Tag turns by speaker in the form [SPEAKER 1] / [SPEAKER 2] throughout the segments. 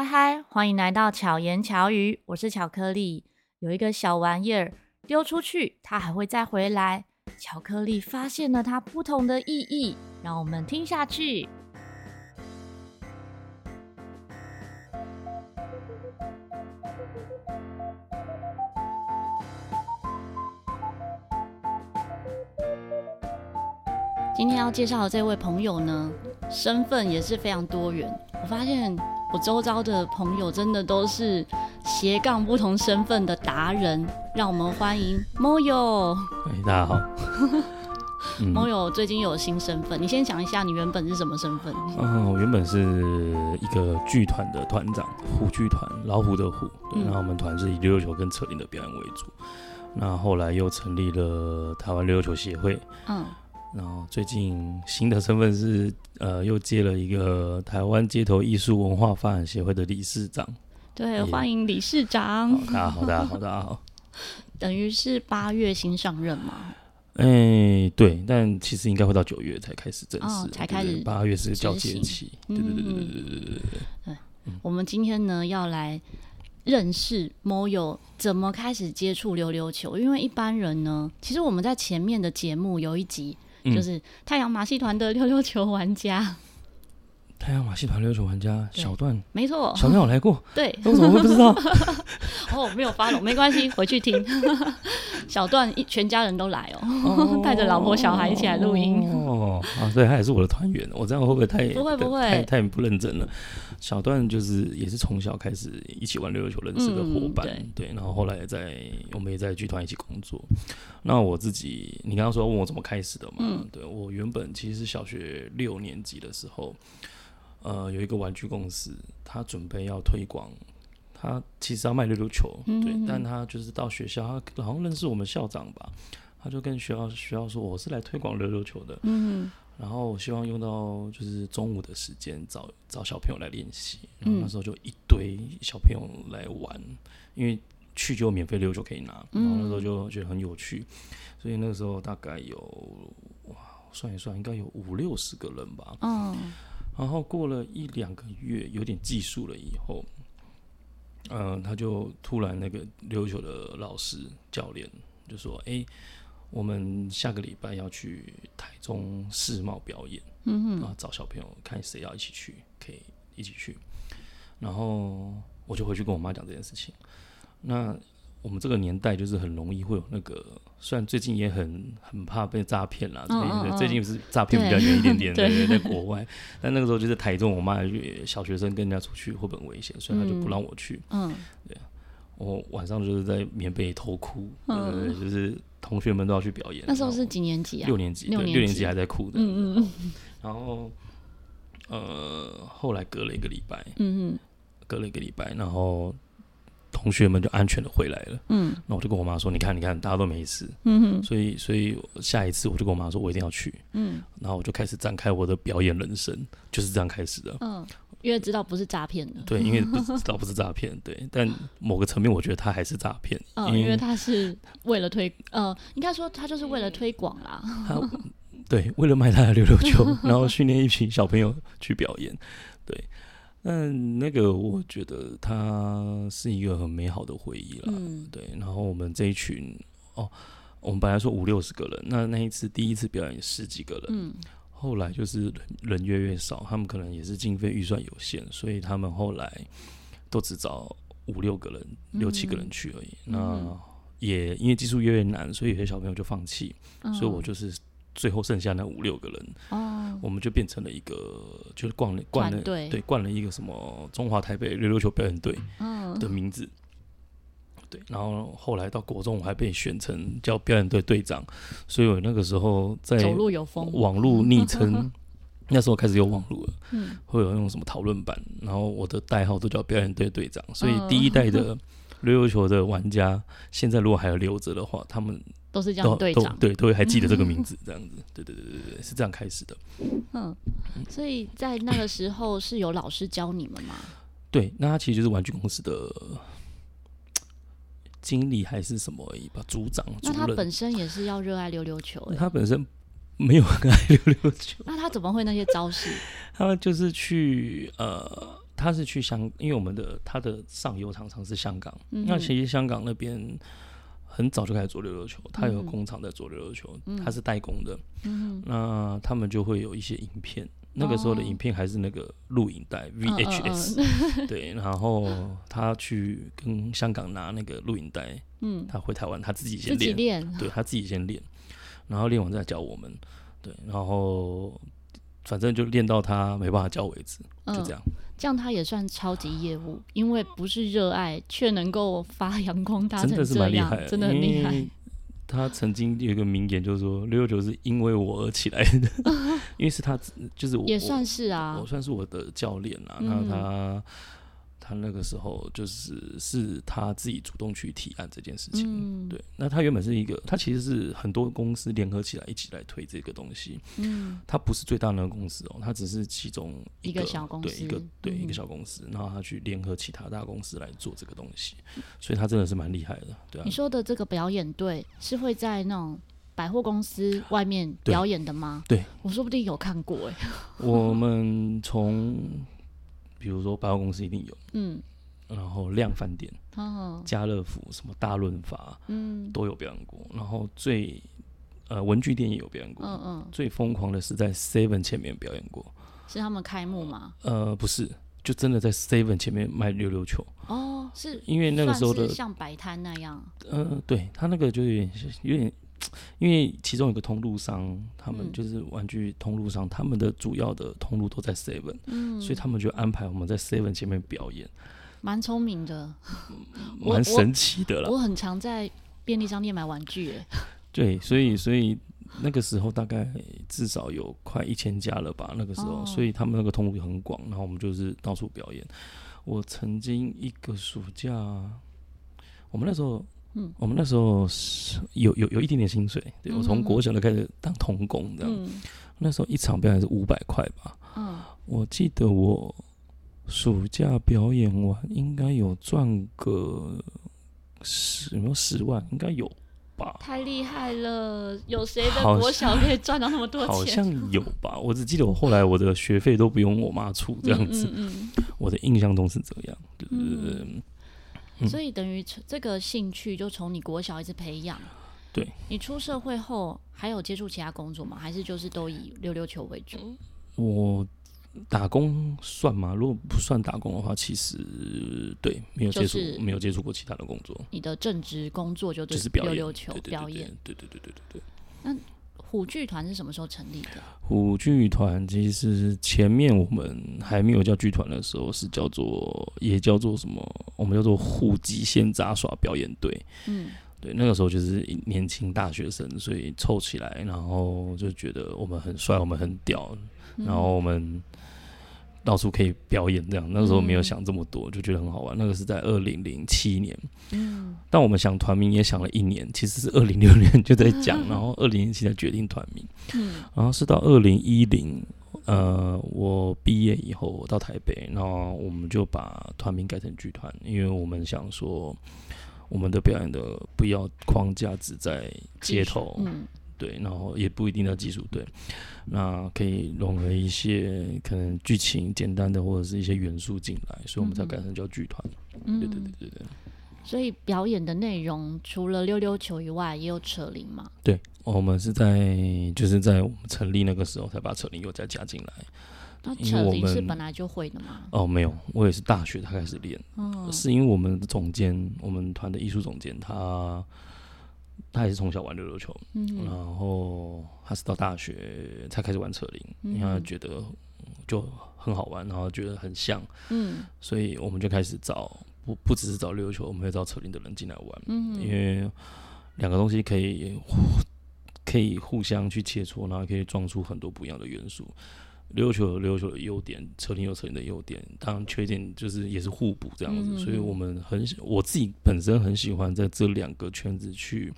[SPEAKER 1] 嗨嗨，欢迎来到巧言巧语，我是巧克力。有一个小玩意儿丢出去，它还会再回来。巧克力发现了它不同的意义，让我们听下去。今天要介绍的这位朋友呢，身份也是非常多元。我发现我周遭的朋友真的都是斜杠不同身份的达人。让我们欢迎 Moyo。
[SPEAKER 2] 哎，大家好。
[SPEAKER 1] Moyo 最近有新身份，你先讲一下你原本是什么身份？
[SPEAKER 2] 嗯，我原本是一个剧团的团长，虎剧团，老虎的虎。对，然后我们团是以溜溜球跟扯铃的表演为主。那后来又成立了台湾溜溜球协会。嗯。然后最近新的身份是，呃，又接了一个台湾街头艺术文化发展协会的理事长。
[SPEAKER 1] 对，欢迎理事长。
[SPEAKER 2] 大家好，大家好，大家好。
[SPEAKER 1] 等于是八月新上任嘛？
[SPEAKER 2] 哎、欸，对，但其实应该会到九月才开始正式，
[SPEAKER 1] 哦、才开始。
[SPEAKER 2] 八月是交接期。对对对对对对对对。对。
[SPEAKER 1] 对，我们今天呢要来认识 Moyo 怎么开始接触溜溜球，因为一般人呢，其实我们在前面的节目有一集。就是太阳马戏团的溜溜球玩家，
[SPEAKER 2] 太阳马戏团溜溜球玩家小段，
[SPEAKER 1] 没错，
[SPEAKER 2] 小段有来过，
[SPEAKER 1] 对，
[SPEAKER 2] 我怎么会不知道？
[SPEAKER 1] 哦，没有发了，没关系，回去听。小段一全家人都来哦，带着老婆小孩一起来录音
[SPEAKER 2] 哦啊，对，他也是我的团员，我这样会不会太
[SPEAKER 1] 不会不会
[SPEAKER 2] 太太不认真了？小段就是也是从小开始一起玩溜溜球认识的伙伴，嗯、对，对，然后后来也在我们也在剧团一起工作。那我自己，你刚刚说问我怎么开始的嘛？嗯、对，我原本其实是小学六年级的时候，呃，有一个玩具公司，他准备要推广，他其实要卖溜溜球，嗯、对，但他就是到学校，他好像认识我们校长吧，他就跟学校学校说，我是来推广溜溜球的，嗯。然后我希望用到就是中午的时间找找小朋友来练习，然后那时候就一堆小朋友来玩，嗯、因为去就有免费溜就可以拿，然后那时候就觉得很有趣，所以那个时候大概有哇，算一算应该有五六十个人吧。嗯，然后过了一两个月有点技术了以后，嗯、呃，他就突然那个溜球的老师教练就说：“哎。”我们下个礼拜要去台中世贸表演，嗯哼，啊，找小朋友看谁要一起去，可以一起去。然后我就回去跟我妈讲这件事情。那我们这个年代就是很容易会有那个，虽然最近也很很怕被诈骗啦，哦哦哦最近是诈骗比较严一点点，对，对，在国外。但那个时候就是台中，我妈小学生跟人家出去会不会很危险，所以她就不让我去。嗯，对。我晚上就是在棉被里偷哭，就是同学们都要去表演。
[SPEAKER 1] 那时候是几年级啊？
[SPEAKER 2] 六年级，六年级，六年级还在哭的。嗯嗯嗯。然后，呃，后来隔了一个礼拜，嗯嗯，隔了一个礼拜，然后同学们就安全的回来了。嗯。那我就跟我妈说：“你看，你看，大家都没事。”嗯哼。所以，所以下一次我就跟我妈说：“我一定要去。”嗯。然后我就开始展开我的表演人生，就是这样开始的。嗯。
[SPEAKER 1] 因为知道不是诈骗的，
[SPEAKER 2] 对，因为不 知道不是诈骗，对，但某个层面我觉得他还是诈骗，
[SPEAKER 1] 嗯，因为他是为了推，呃，应该说他就是为了推广啦，
[SPEAKER 2] 对，为了卖他的溜溜球，然后训练一群小朋友去表演，对，但那个我觉得它是一个很美好的回忆了，嗯，对，然后我们这一群，哦，我们本来说五六十个人，那那一次第一次表演十几个人，嗯。后来就是人人越越少，他们可能也是经费预算有限，所以他们后来都只找五六个人、六七个人去而已。嗯、那也因为技术越来越难，所以有些小朋友就放弃。嗯、所以我就是最后剩下那五六个人，哦、我们就变成了一个，就是灌了灌了对灌了一个什么中华台北溜溜球表演队的名字。对，然后后来到国中，我还被选成叫表演队队长，所以我那个时候在网络昵称，那时候开始有网络了，嗯，会有那种什么讨论版，然后我的代号都叫表演队队长，所以第一代的溜溜球的玩家，现在如果还有留着的话，他们
[SPEAKER 1] 都是这样队长，
[SPEAKER 2] 对，都会还记得这个名字，这样子，对对对对对，是这样开始的。
[SPEAKER 1] 嗯，所以在那个时候是有老师教你们吗？
[SPEAKER 2] 对，那他其实就是玩具公司的。经理还是什么吧，组长。那
[SPEAKER 1] 他本身也是要热爱溜溜球。
[SPEAKER 2] 他本身没有很爱溜溜球。
[SPEAKER 1] 那他怎么会那些招式？
[SPEAKER 2] 他就是去呃他是去香，因为我们的他的上游常常是香港，嗯、那其实香港那边很早就开始做溜溜球，他有工厂在做溜溜球，他、嗯、是代工的，嗯、那他们就会有一些影片。那个时候的影片还是那个录影带 VHS，、哦、对，然后他去跟香港拿那个录影带，嗯，他回台湾他自己先练，练。对他自己先练，然后练完再教我们，对，然后反正就练到他没办法教为止，就这样、嗯。
[SPEAKER 1] 这样他也算超级业务，因为不是热爱，却能够发 扬光大，
[SPEAKER 2] 真的是蛮厉害，
[SPEAKER 1] 真的很厉害。
[SPEAKER 2] 他曾经有一个名言，就是说六六九是因为我而起来的，因为是他，就是我
[SPEAKER 1] 也算是啊，
[SPEAKER 2] 我算是我的教练啊，然后他。他那个时候就是是他自己主动去提案这件事情，嗯、对。那他原本是一个，他其实是很多公司联合起来一起来推这个东西。嗯，他不是最大那个公司哦，他只是其中一
[SPEAKER 1] 个，小公司，
[SPEAKER 2] 对，一个对、嗯、一个小公司，然后他去联合其他大公司来做这个东西，所以他真的是蛮厉害的，对啊。
[SPEAKER 1] 你说的这个表演队是会在那种百货公司外面表演的吗？
[SPEAKER 2] 对，
[SPEAKER 1] 我说不定有看过哎。
[SPEAKER 2] 我们从。比如说百货公司一定有，嗯，然后量贩店，哦，家乐福什么大润发，嗯，都有表演过。然后最呃文具店也有表演过，嗯嗯。最疯狂的是在 Seven 前面表演过，
[SPEAKER 1] 是他们开幕吗？
[SPEAKER 2] 呃，不是，就真的在 Seven 前面卖溜溜球。
[SPEAKER 1] 哦，是
[SPEAKER 2] 因为那个时候的
[SPEAKER 1] 像摆摊那样。
[SPEAKER 2] 呃，对他那个就有点有点。因为其中有个通路商，他们就是玩具通路商，嗯、他们的主要的通路都在 Seven，嗯，所以他们就安排我们在 Seven 前面表演，
[SPEAKER 1] 蛮聪明的，
[SPEAKER 2] 蛮神奇的啦。
[SPEAKER 1] 我很常在便利商店买玩具，哎，
[SPEAKER 2] 对，所以所以那个时候大概至少有快一千家了吧，那个时候，哦、所以他们那个通路很广，然后我们就是到处表演。我曾经一个暑假，我们那时候。嗯，我们那时候是有有有一点点薪水，对，我从国小就开始当童工这样，嗯、那时候一场表演是五百块吧。嗯，我记得我暑假表演完应该有赚个十有没有十万，应该有吧？
[SPEAKER 1] 太厉害了！有谁的国小可以赚到那么多钱？
[SPEAKER 2] 好像有吧？我只记得我后来我的学费都不用我妈出这样子，嗯嗯嗯、我的印象中是这样，对对对。嗯
[SPEAKER 1] 所以等于这个兴趣就从你国小一直培养。
[SPEAKER 2] 对。
[SPEAKER 1] 你出社会后还有接触其他工作吗？还是就是都以溜溜球为主？
[SPEAKER 2] 我打工算吗？如果不算打工的话，其实对没有接触，没有接触过其他的工作。
[SPEAKER 1] 你的正职工作就就是溜溜球表演。
[SPEAKER 2] 对对对对对对。
[SPEAKER 1] 那虎剧团是什么时候成立的？
[SPEAKER 2] 虎剧团其实前面我们还没有叫剧团的时候，是叫做也叫做什么？我们叫做虎极限杂耍表演队。嗯，对，那个时候就是年轻大学生，所以凑起来，然后就觉得我们很帅，我们很屌，然后我们。到处可以表演，这样那个时候没有想这么多，就觉得很好玩。那个是在二零零七年，嗯，但我们想团名也想了一年，其实是二零六 年就在讲，然后二零零七才决定团名，嗯，然后是到二零一零，呃，我毕业以后我到台北，然后我们就把团名改成剧团，因为我们想说，我们的表演的不要框架只在街头，嗯。对，然后也不一定要技术对，那可以融合一些可能剧情简单的或者是一些元素进来，所以我们才改成叫剧团。嗯，对对对对对。
[SPEAKER 1] 所以表演的内容除了溜溜球以外，也有扯铃嘛？
[SPEAKER 2] 对，我们是在就是在我们成立那个时候才把扯铃又再加进来。
[SPEAKER 1] 那扯铃是本来就会的吗？
[SPEAKER 2] 哦，没有，我也是大学才开始练。嗯，是因为我们的总监，我们团的艺术总监他。他也是从小玩溜溜球，嗯、然后他是到大学才开始玩扯铃，嗯、因为他觉得就很好玩，然后觉得很像，嗯，所以我们就开始找不不只是找溜溜球，我们会找扯铃的人进来玩，嗯，因为两个东西可以可以互相去切磋，然后可以撞出很多不一样的元素。溜溜球有溜溜球的优点，扯铃有扯铃的优点，当然缺点就是也是互补这样子，嗯、所以我们很喜，我自己本身很喜欢在这两个圈子去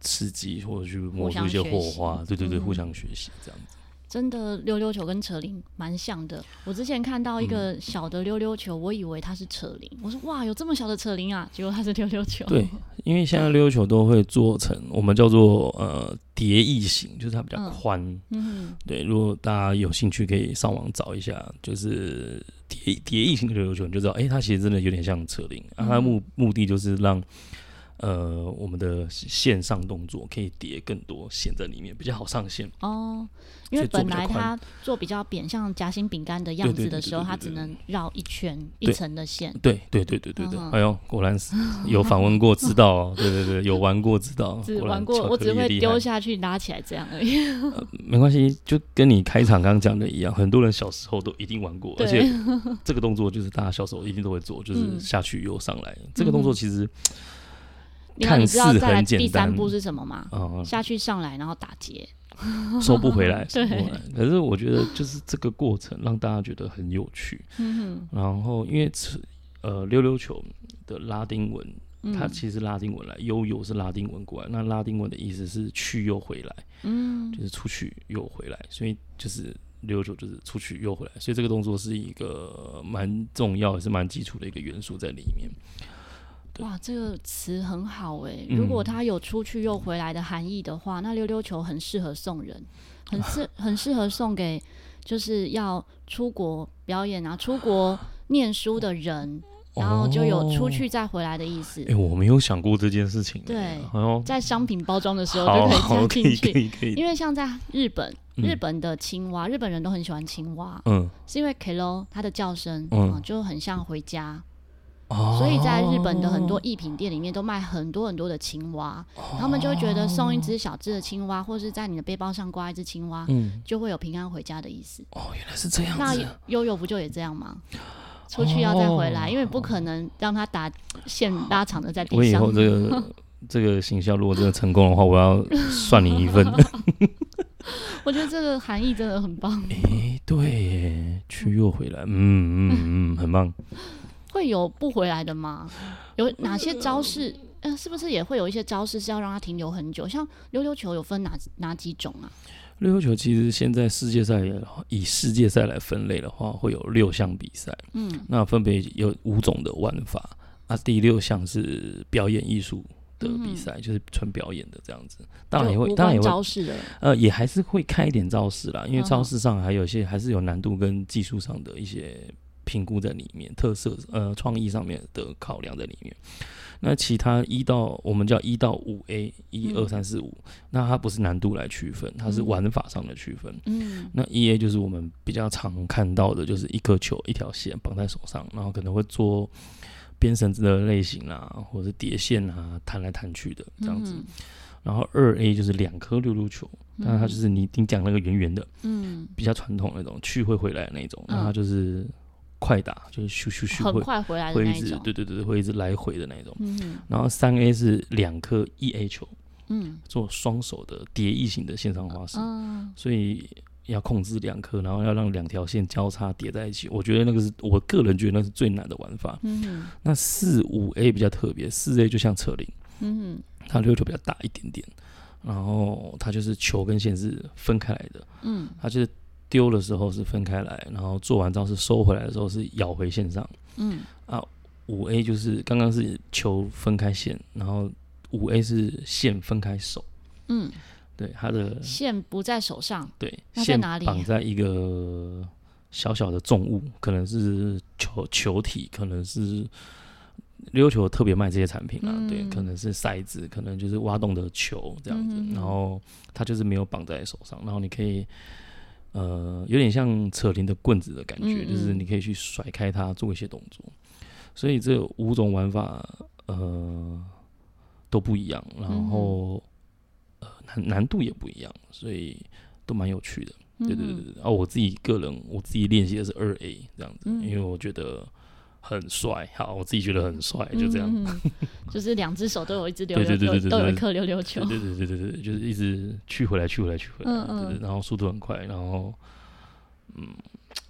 [SPEAKER 2] 刺激或者去磨出一些火花，对对对，互相学习这样子。
[SPEAKER 1] 真的溜溜球跟扯铃蛮像的。我之前看到一个小的溜溜球，嗯、我以为它是扯铃，我说哇，有这么小的扯铃啊，结果它是溜溜球。
[SPEAKER 2] 对，因为现在溜溜球都会做成我们叫做呃叠翼型，就是它比较宽。嗯，对，如果大家有兴趣，可以上网找一下，就是叠叠翼型的溜溜球，你就知道，哎、欸，它其实真的有点像扯铃，啊，它的目目的就是让。呃，我们的线上动作可以叠更多线在里面，比较好上线
[SPEAKER 1] 哦。因为本来它做比较扁，像夹心饼干的样子的时候，它只能绕一圈一层的线。
[SPEAKER 2] 对对对对对对，哎呦，果然是有访问过，知道 哦。对对对，有玩过，知道。
[SPEAKER 1] 只玩过，我只会丢下去拉起来这样而已。
[SPEAKER 2] 没关系，就跟你开场刚刚讲的一样，很多人小时候都一定玩过，而且这个动作就是大家小时候一定都会做，就是下去又上来。这个动作其实。
[SPEAKER 1] 你知道再来第三步是什么吗？嗯、下去上来，然后打结，
[SPEAKER 2] 收不回来。
[SPEAKER 1] 对，
[SPEAKER 2] 可是我觉得就是这个过程让大家觉得很有趣。嗯哼。然后因为呃溜溜球的拉丁文，它其实拉丁文来悠悠是拉丁文过来，那拉丁文的意思是去又回来，嗯，就是出去又回来，所以就是溜溜球就是出去又回来，所以这个动作是一个蛮重要也是蛮基础的一个元素在里面。
[SPEAKER 1] 哇，这个词很好哎！如果它有出去又回来的含义的话，嗯、那溜溜球很适合送人，很适很适合送给就是要出国表演啊、出国念书的人，哦、然后就有出去再回来的意思。哎、
[SPEAKER 2] 欸，我没有想过这件事情。
[SPEAKER 1] 对，在商品包装的时候就可以加进去。因为像在日本，日本的青蛙，嗯、日本人都很喜欢青蛙，嗯，是因为 Kilo 它的叫声，嗯，嗯，就很像回家。所以在日本的很多艺品店里面都卖很多很多的青蛙，他们就会觉得送一只小只的青蛙，或是在你的背包上挂一只青蛙，嗯，就会有平安回家的意思。
[SPEAKER 2] 哦，原来是这样子。
[SPEAKER 1] 那悠悠不就也这样吗？出去要再回来，因为不可能让他打线拉长的在地上。
[SPEAKER 2] 我以后这个这个行销如果真的成功的话，我要算你一份。
[SPEAKER 1] 我觉得这个含义真的很棒。
[SPEAKER 2] 哎，对，去又回来，嗯嗯嗯，很棒。
[SPEAKER 1] 会有不回来的吗？有哪些招式？嗯、呃，是不是也会有一些招式是要让它停留很久？像溜溜球有分哪哪几种啊？
[SPEAKER 2] 溜溜球其实现在世界赛以世界赛来分类的话，会有六项比赛。嗯，那分别有五种的玩法。啊，第六项是表演艺术的比赛，嗯、就是纯表演的这样子。当然也会，当然也会招式的。呃，也还是会开一点招式啦，因为招式上还有一些还是有难度跟技术上的一些。评估在里面，特色呃创意上面的考量在里面。那其他一到我们叫一到五 A，一二三四五，那它不是难度来区分，它是玩法上的区分。嗯，那一 A 就是我们比较常看到的，就是一颗球一条线绑在手上，然后可能会做编绳子的类型啊，或者是叠线啊，弹来弹去的这样子。嗯、然后二 A 就是两颗溜溜球，那它就是你你讲那个圆圆的，嗯，比较传统那种去会回来的那种，那它就是。快打就是咻咻咻，
[SPEAKER 1] 很快回来的那种，会一直
[SPEAKER 2] 对对对，会一直来回的那种。嗯，然后三 A 是两颗一 A 球，嗯，做双手的叠翼型的线上花式，嗯，所以要控制两颗，然后要让两条线交叉叠在一起。我觉得那个是我个人觉得那是最难的玩法。嗯，那四五 A 比较特别，四 A 就像扯铃，嗯哼，它溜球比较大一点点，然后它就是球跟线是分开来的，嗯，它就是。丢的时候是分开来，然后做完招是收回来的时候是咬回线上。嗯啊，五 A 就是刚刚是球分开线，然后五 A 是线分开手。嗯，对，它的
[SPEAKER 1] 线不在手上。对，线哪里？
[SPEAKER 2] 绑在一个小小的重物，可能是球球体，可能是溜球特别卖这些产品啊。嗯、对，可能是塞子，可能就是挖洞的球这样子。嗯、然后它就是没有绑在手上，然后你可以。呃，有点像扯铃的棍子的感觉，嗯嗯，就是你可以去甩开它，做一些动作。所以这五种玩法，呃，都不一样，然后、嗯、呃难难度也不一样，所以都蛮有趣的。对对对对。啊，我自己个人，我自己练习的是二 A 这样子，嗯、因为我觉得。很帅，好，我自己觉得很帅，就这样，就是两只手都有一只溜溜球，都有一颗溜溜球，对对对对对，就是一直去回来去回来去回来，嗯嗯，然后速度很快，然后，嗯，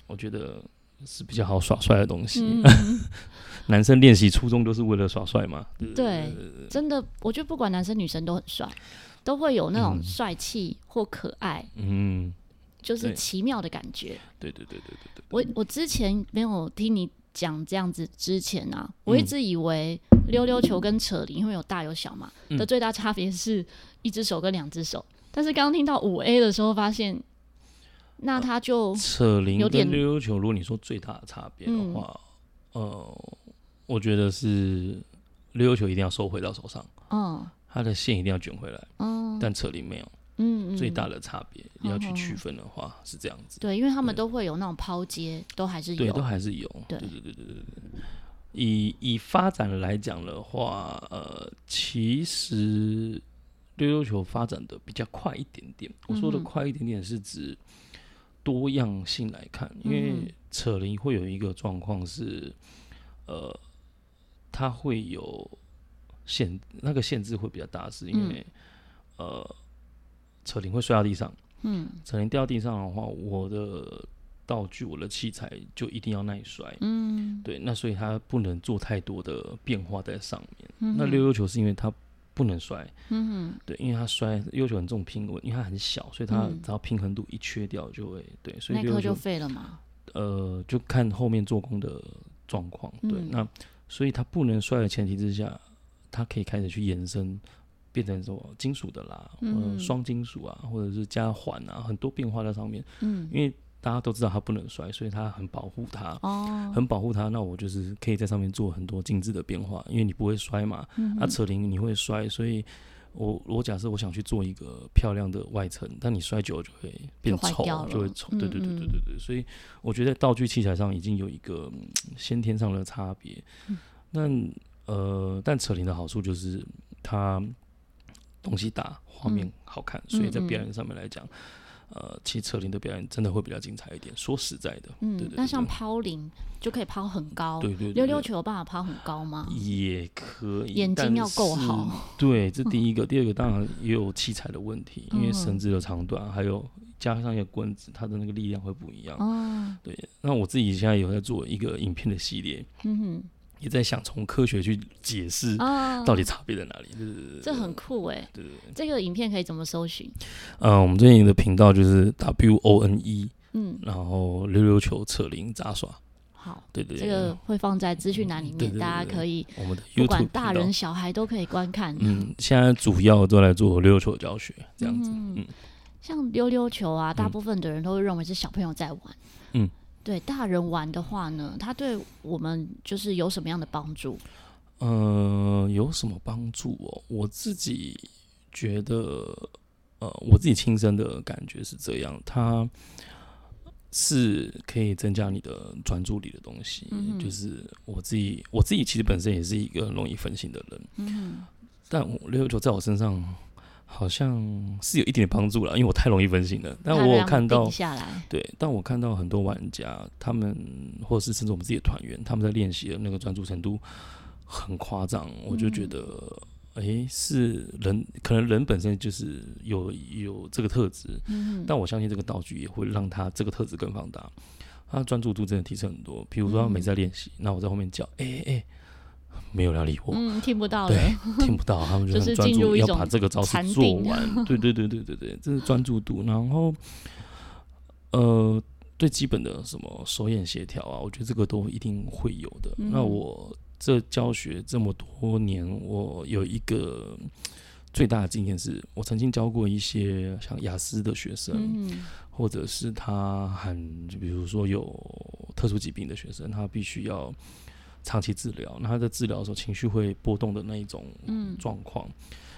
[SPEAKER 2] 我觉得是比较好耍帅的东西。嗯、男生练习初衷都是为了耍帅嘛，对，
[SPEAKER 1] 对，真的，我觉得不管男生女生都很帅，都会有那种帅气或可爱，嗯。就是奇妙的感觉。
[SPEAKER 2] 对对对对对对。
[SPEAKER 1] 我我之前没有听你讲这样子之前啊，我一直以为溜溜球跟扯铃因为有大有小嘛，的最大差别是一只手跟两只手。但是刚刚听到五 A 的时候，发现那它就
[SPEAKER 2] 扯铃跟溜溜球，如果你说最大的差别的话，呃，我觉得是溜溜球一定要收回到手上，嗯，它的线一定要卷回来，嗯，但扯铃没有。嗯，最大的差别要去区分的话是这样子，
[SPEAKER 1] 对，因为他们都会有那种抛接，都还是有，
[SPEAKER 2] 对，都还是有，对。对对对对对。以以发展来讲的话，呃，其实溜溜球发展的比较快一点点。我说的快一点点是指多样性来看，因为扯铃会有一个状况是，呃，它会有限，那个限制会比较大，是因为呃。扯铃会摔到地上，嗯，扯铃掉到地上的话，我的道具、我的器材就一定要耐摔，嗯，对，那所以它不能做太多的变化在上面。嗯、那溜溜球是因为它不能摔，嗯，对，因为它摔溜溜球很重平稳，因为它很小，所以它只要平衡度一缺掉就会，对，所以溜溜球
[SPEAKER 1] 就废了嘛。
[SPEAKER 2] 呃，就看后面做工的状况，对，嗯、那所以它不能摔的前提之下，它可以开始去延伸。变成什么金属的啦，嗯，双金属啊，或者是加环啊，很多变化在上面。嗯，因为大家都知道它不能摔，所以它很保护它，哦，很保护它。那我就是可以在上面做很多精致的变化，因为你不会摔嘛。嗯，啊，扯铃你会摔，所以我我假设我想去做一个漂亮的外层，但你摔久了就会变丑，就会丑。对对对对对对，所以我觉得道具器材上已经有一个先天上的差别。那呃，但扯铃的好处就是它。东西大，画面好看，嗯、所以在表演上面来讲，呃，其实扯铃的表演真的会比较精彩一点。说实在的，嗯，对对对，
[SPEAKER 1] 那像抛铃就可以抛很高，对对，对，溜溜球有办法抛很高吗？
[SPEAKER 2] 也可以，
[SPEAKER 1] 眼睛要够好。
[SPEAKER 2] 对，这第一个，第二个当然也有器材的问题，嗯、因为绳子的长短，还有加上一个棍子，它的那个力量会不一样。嗯，对。那我自己现在有在做一个影片的系列。嗯哼。也在想从科学去解释到底差别在哪里，哦、就是
[SPEAKER 1] 这很酷哎。对对对，这个影片可以怎么搜寻？
[SPEAKER 2] 嗯，我们最近的频道就是 W O N E，嗯，然后溜溜球、扯铃、杂耍。
[SPEAKER 1] 好，对对，这个会放在资讯栏里面，大家可以我们的不管大人小孩都可以观看。
[SPEAKER 2] 嗯，现在主要都来做溜溜球教学，这样子。嗯，嗯
[SPEAKER 1] 像溜溜球啊，大部分的人都会认为是小朋友在玩。嗯。对大人玩的话呢，他对我们就是有什么样的帮助？
[SPEAKER 2] 呃，有什么帮助哦？我自己觉得，呃，我自己亲身的感觉是这样，它是可以增加你的专注力的东西。嗯，就是我自己，我自己其实本身也是一个很容易分心的人。嗯，但我溜溜球在我身上。好像是有一点点帮助了，因为我太容易分心了。但我有看到，对，但我看到很多玩家，他们或者是甚至我们自己的团员，他们在练习的那个专注程度很夸张，我就觉得，哎、嗯欸，是人可能人本身就是有有这个特质，嗯、但我相信这个道具也会让他这个特质更放大，他专注度真的提升很多。比如说他每次在练习，那、嗯、我在后面叫，哎、欸、哎。欸没有人要理我，
[SPEAKER 1] 嗯，听不到，
[SPEAKER 2] 对，听不到，他们就 很专注，要把这个招式做完。对对对对对对，这是专注度。然后，呃，最基本的什么手眼协调啊，我觉得这个都一定会有的。嗯、那我这教学这么多年，我有一个最大的经验是，我曾经教过一些像雅思的学生，嗯、或者是他很，就比如说有特殊疾病的学生，他必须要。长期治疗，那他在治疗的时候情绪会波动的那一种状况，嗯、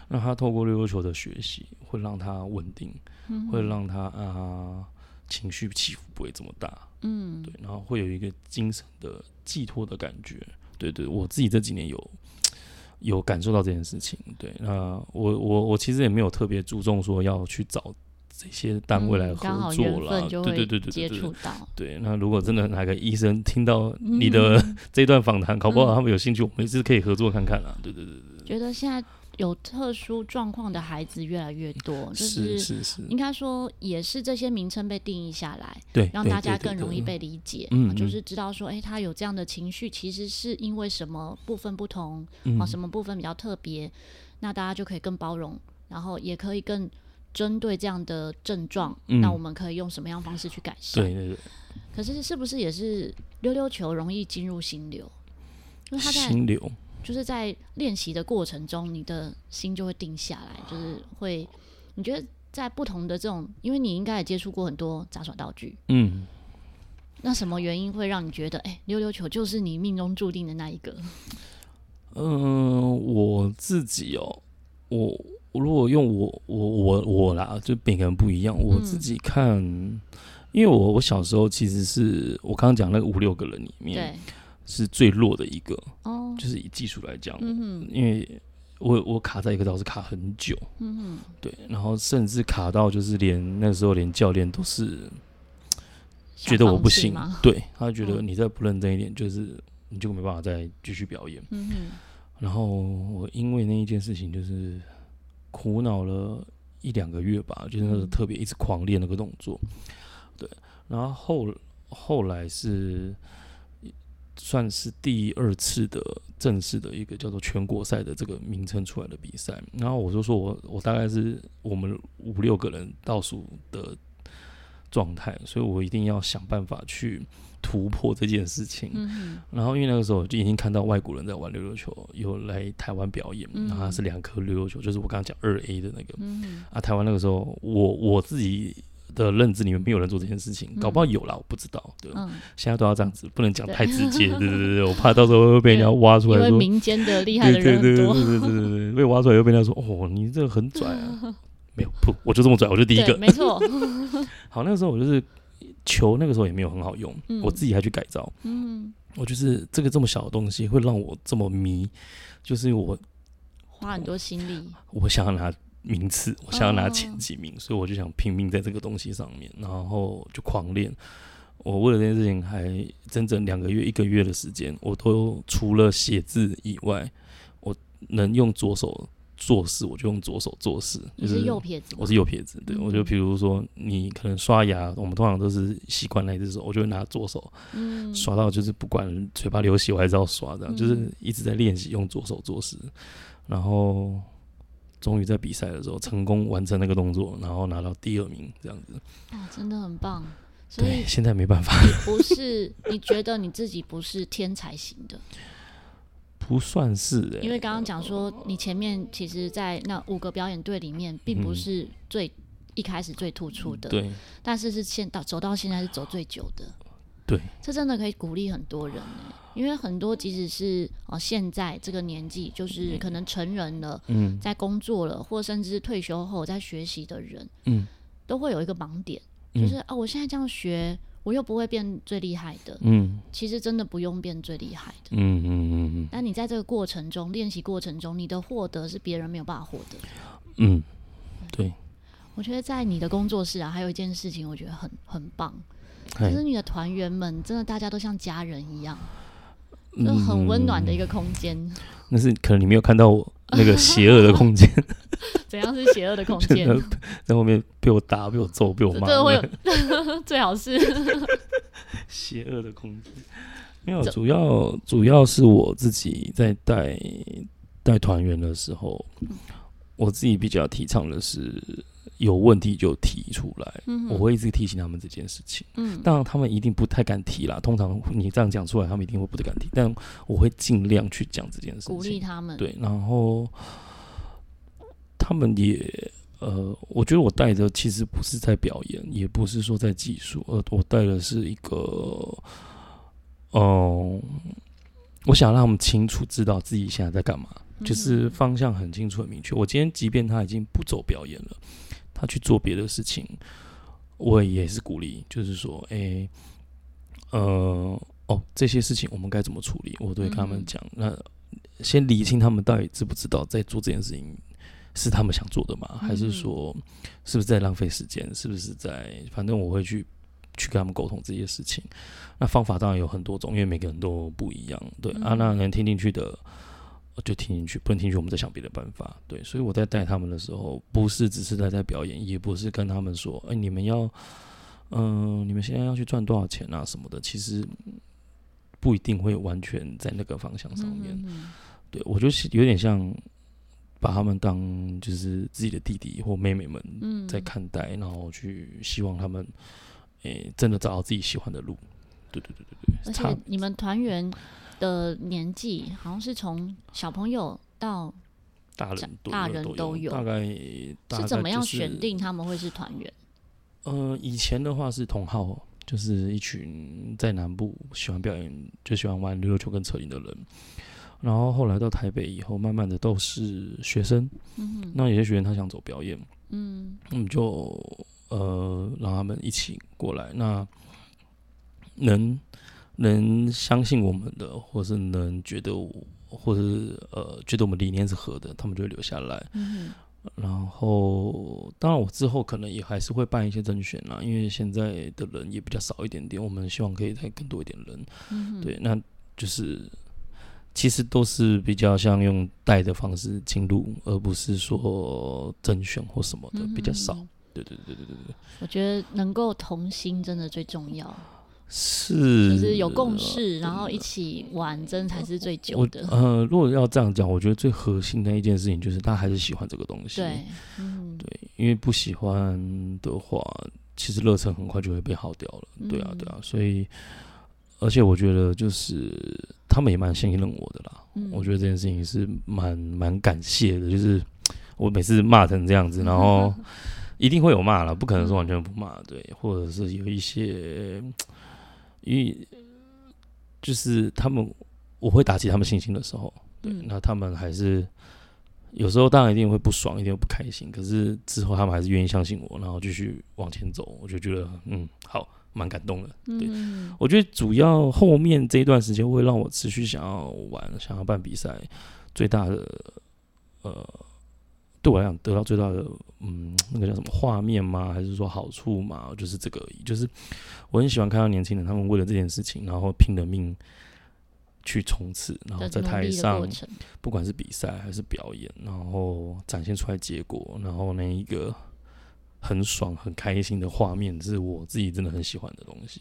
[SPEAKER 2] 那他透过溜溜球的学习，会让他稳定，嗯、会让他啊情绪起伏不会这么大，嗯，对，然后会有一个精神的寄托的感觉，对对，我自己这几年有有感受到这件事情，对，那我我我其实也没有特别注重说要去找。这些单位来合作了，对对对对，接触到。对，那如果真的哪个医生听到你的 这段访谈，搞不好他们有兴趣，我们也是可以合作看看啦。对对对对。
[SPEAKER 1] 觉得现在有特殊状况的孩子越来越多，就是是是，应该说也是这些名称被定义下来，对，让大家更容易被理解。嗯，就是知道说，哎，他有这样的情绪，其实是因为什么部分不同，啊，什么部分比较特别，那大家就可以更包容，然后也可以更。针对这样的症状，
[SPEAKER 2] 嗯、
[SPEAKER 1] 那我们可以用什么样方式去改善？
[SPEAKER 2] 对对对。
[SPEAKER 1] 可是是不是也是溜溜球容易进入心流？因为他在
[SPEAKER 2] 心流
[SPEAKER 1] 就是在练习的过程中，你的心就会定下来，就是会。你觉得在不同的这种，因为你应该也接触过很多杂耍道具，嗯，那什么原因会让你觉得，哎、欸，溜溜球就是你命中注定的那一个？
[SPEAKER 2] 嗯、呃，我自己哦，我我如果用我我我我啦，就每个人不一样。我自己看，嗯、因为我我小时候其实是我刚刚讲那个五六个人里面，是最弱的一个哦，就是以技术来讲，嗯哼，因为。我我卡在一个岛是卡很久，嗯哼，对，然后甚至卡到就是连那时候连教练都是觉得我不行，对，他觉得你再不认真一点，就是你就没办法再继续表演，嗯哼，然后我因为那一件事情就是苦恼了一两个月吧，就是那个特别一直狂练那个动作，对，然后后后来是。算是第二次的正式的一个叫做全国赛的这个名称出来的比赛，然后我就说我我大概是我们五六个人倒数的状态，所以我一定要想办法去突破这件事情。嗯、然后因为那个时候就已经看到外国人在玩溜溜球，有来台湾表演，然后是两颗溜溜球，就是我刚刚讲二 A 的那个。嗯、啊，台湾那个时候我我自己。的认知里面没有人做这件事情，搞不好有啦，我不知道。对，嗯、现在都要这样子，不能讲太直接。对 对对对，我怕到时候会被人家挖出
[SPEAKER 1] 来说，民间的厉害的人。对对对对对对对，被挖出来又被人家说，哦，你这个很拽啊。没有，不，我就这么拽，我就第一个。没错。
[SPEAKER 2] 好，那个时候我就是球，那个时候也没有很好用，嗯、我自己还去改造。嗯，我就是这个这么小的东西会让我这么迷，就是我
[SPEAKER 1] 花很多心力，
[SPEAKER 2] 我，想要拿。名次，我想要拿前几名，oh. 所以我就想拼命在这个东西上面，然后就狂练。我为了这件事情，还整整两个月、一个月的时间，我都除了写字以外，我能用左手做事，我就用左手做事。就是，
[SPEAKER 1] 你是右撇子，
[SPEAKER 2] 我是右撇子。对，我就比如说，你可能刷牙，我们通常都是习惯那只手，我就会拿左手，刷到就是不管嘴巴流血，我还是要刷，这样就是一直在练习用左手做事，然后。终于在比赛的时候成功完成那个动作，然后拿到第二名，这样子。
[SPEAKER 1] 啊，真的很棒。所以
[SPEAKER 2] 对，现在没办法。
[SPEAKER 1] 你不是？你觉得你自己不是天才型的？
[SPEAKER 2] 不算是欸。
[SPEAKER 1] 因为刚刚讲说，你前面其实，在那五个表演队里面，并不是最、嗯、一开始最突出的。对。但是是现到走到现在是走最久的。
[SPEAKER 2] 对。
[SPEAKER 1] 这真的可以鼓励很多人欸。因为很多即使是哦，现在这个年纪，就是可能成人了，嗯，在工作了，或甚至是退休后在学习的人，嗯，都会有一个盲点，就是啊、哦，我现在这样学，我又不会变最厉害的，嗯，其实真的不用变最厉害的，嗯嗯嗯嗯。但你在这个过程中，练习过程中，你的获得是别人没有办法获得，
[SPEAKER 2] 嗯，对。
[SPEAKER 1] 我觉得在你的工作室啊，还有一件事情，我觉得很很棒，就是你的团员们真的大家都像家人一样。就很温暖的一个空间、嗯。
[SPEAKER 2] 那是可能你没有看到我那个邪恶的空间。
[SPEAKER 1] 怎样是邪恶的空间？
[SPEAKER 2] 在后面被我打、被我揍、被我骂。
[SPEAKER 1] 对，会有 最好是
[SPEAKER 2] 邪恶的空间。没有，主要主要是我自己在带带团员的时候，我自己比较提倡的是。有问题就提出来，嗯、我会一直提醒他们这件事情。嗯，当然他们一定不太敢提啦。通常你这样讲出来，他们一定会不太敢提。但我会尽量去讲这件事情，
[SPEAKER 1] 鼓励他们。
[SPEAKER 2] 对，然后他们也呃，我觉得我带的其实不是在表演，也不是说在技术，呃，我带的是一个，嗯、呃，我想让他们清楚知道自己现在在干嘛，嗯、就是方向很清楚、很明确。我今天即便他已经不走表演了。他去做别的事情，我也是鼓励，就是说，哎、欸，呃，哦，这些事情我们该怎么处理？我都会跟他们讲。嗯、那先理清他们到底知不知道在做这件事情是他们想做的吗？还是说是不是在浪费时间？是不是在？反正我会去去跟他们沟通这些事情。那方法当然有很多种，因为每个人都不一样。对、嗯、啊，那能听进去的。就听进去，不能听进去，我们再想别的办法。对，所以我在带他们的时候，不是只是在在表演，也不是跟他们说，哎、欸，你们要，嗯、呃，你们现在要去赚多少钱啊什么的。其实不一定会完全在那个方向上面。嗯嗯嗯，对，我就是有点像把他们当就是自己的弟弟或妹妹们在看待，嗯、然后去希望他们哎、欸、真的找到自己喜欢的路。对对对对对。
[SPEAKER 1] 而且你们团员的年纪好像是从小朋友到
[SPEAKER 2] 大人，
[SPEAKER 1] 大人都有，
[SPEAKER 2] 大概
[SPEAKER 1] 是怎么样选定他们会是团员？
[SPEAKER 2] 呃，以前的话是同好，就是一群在南部喜欢表演，就喜欢玩溜溜球跟扯铃的人。然后后来到台北以后，慢慢的都是学生。嗯，那有些学员他想走表演，嗯，我们就呃让他们一起过来。那能能相信我们的，或是能觉得我，或是呃觉得我们理念是合的，他们就会留下来。嗯，然后当然我之后可能也还是会办一些甄选啦，因为现在的人也比较少一点点，我们希望可以再更多一点人。嗯，对，那就是。其实都是比较像用带的方式进入，而不是说甄选或什么的，嗯、比较少。对对对对对对。
[SPEAKER 1] 我觉得能够同心真的最重要，
[SPEAKER 2] 是
[SPEAKER 1] 就是有共识，然后一起玩，真才是最久的。
[SPEAKER 2] 呃，如果要这样讲，我觉得最核心的一件事情就是大家还是喜欢这个东西。
[SPEAKER 1] 对，嗯，
[SPEAKER 2] 对，因为不喜欢的话，其实热忱很快就会被耗掉了。对啊，对啊，所以。而且我觉得，就是他们也蛮信任我的啦。嗯、我觉得这件事情是蛮蛮感谢的。就是我每次骂成这样子，然后 一定会有骂了，不可能说完全不骂，对，或者是有一些，因为就是他们我会打击他们信心的时候，对，那他们还是有时候当然一定会不爽，一定会不开心，可是之后他们还是愿意相信我，然后继续往前走，我就觉得嗯好。蛮感动的，对，嗯、我觉得主要后面这一段时间会让我持续想要玩，想要办比赛，最大的呃，对我来讲得到最大的嗯，那个叫什么画面吗？还是说好处嘛？就是这个而已，就是我很喜欢看到年轻人他们为了这件事情，然后拼了命去冲刺，然后在台上，不管是比赛还是表演，然后展现出来结果，然后那一个。很爽、很开心的画面，是我自己真的很喜欢的东西。